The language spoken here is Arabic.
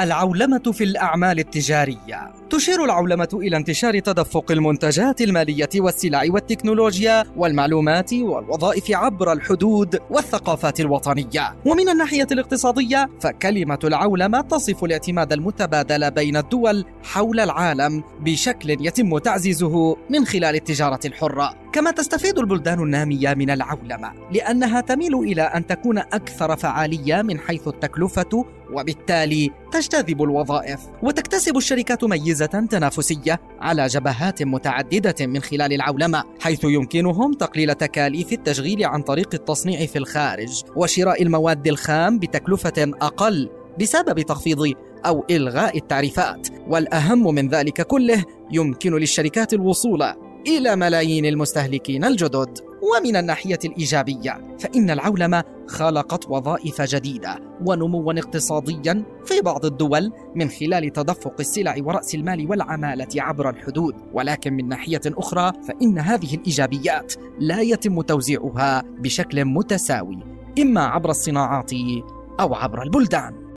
العولمة في الأعمال التجارية. تشير العولمة إلى انتشار تدفق المنتجات المالية والسلع والتكنولوجيا والمعلومات والوظائف عبر الحدود والثقافات الوطنية. ومن الناحية الاقتصادية فكلمة العولمة تصف الاعتماد المتبادل بين الدول حول العالم بشكل يتم تعزيزه من خلال التجارة الحرة. كما تستفيد البلدان النامية من العولمة لأنها تميل إلى أن تكون أكثر فعالية من حيث التكلفة وبالتالي تجتذب الوظائف. وتكتسب الشركات ميزة تنافسية على جبهات متعددة من خلال العولمة حيث يمكنهم تقليل تكاليف التشغيل عن طريق التصنيع في الخارج وشراء المواد الخام بتكلفة أقل بسبب تخفيض أو إلغاء التعريفات. والأهم من ذلك كله يمكن للشركات الوصول إلى ملايين المستهلكين الجدد. ومن الناحية الإيجابية فإن العولمة خلقت وظائف جديدة ونموا اقتصاديا في بعض الدول من خلال تدفق السلع ورأس المال والعمالة عبر الحدود. ولكن من ناحية أخرى فإن هذه الإيجابيات لا يتم توزيعها بشكل متساوي إما عبر الصناعات أو عبر البلدان.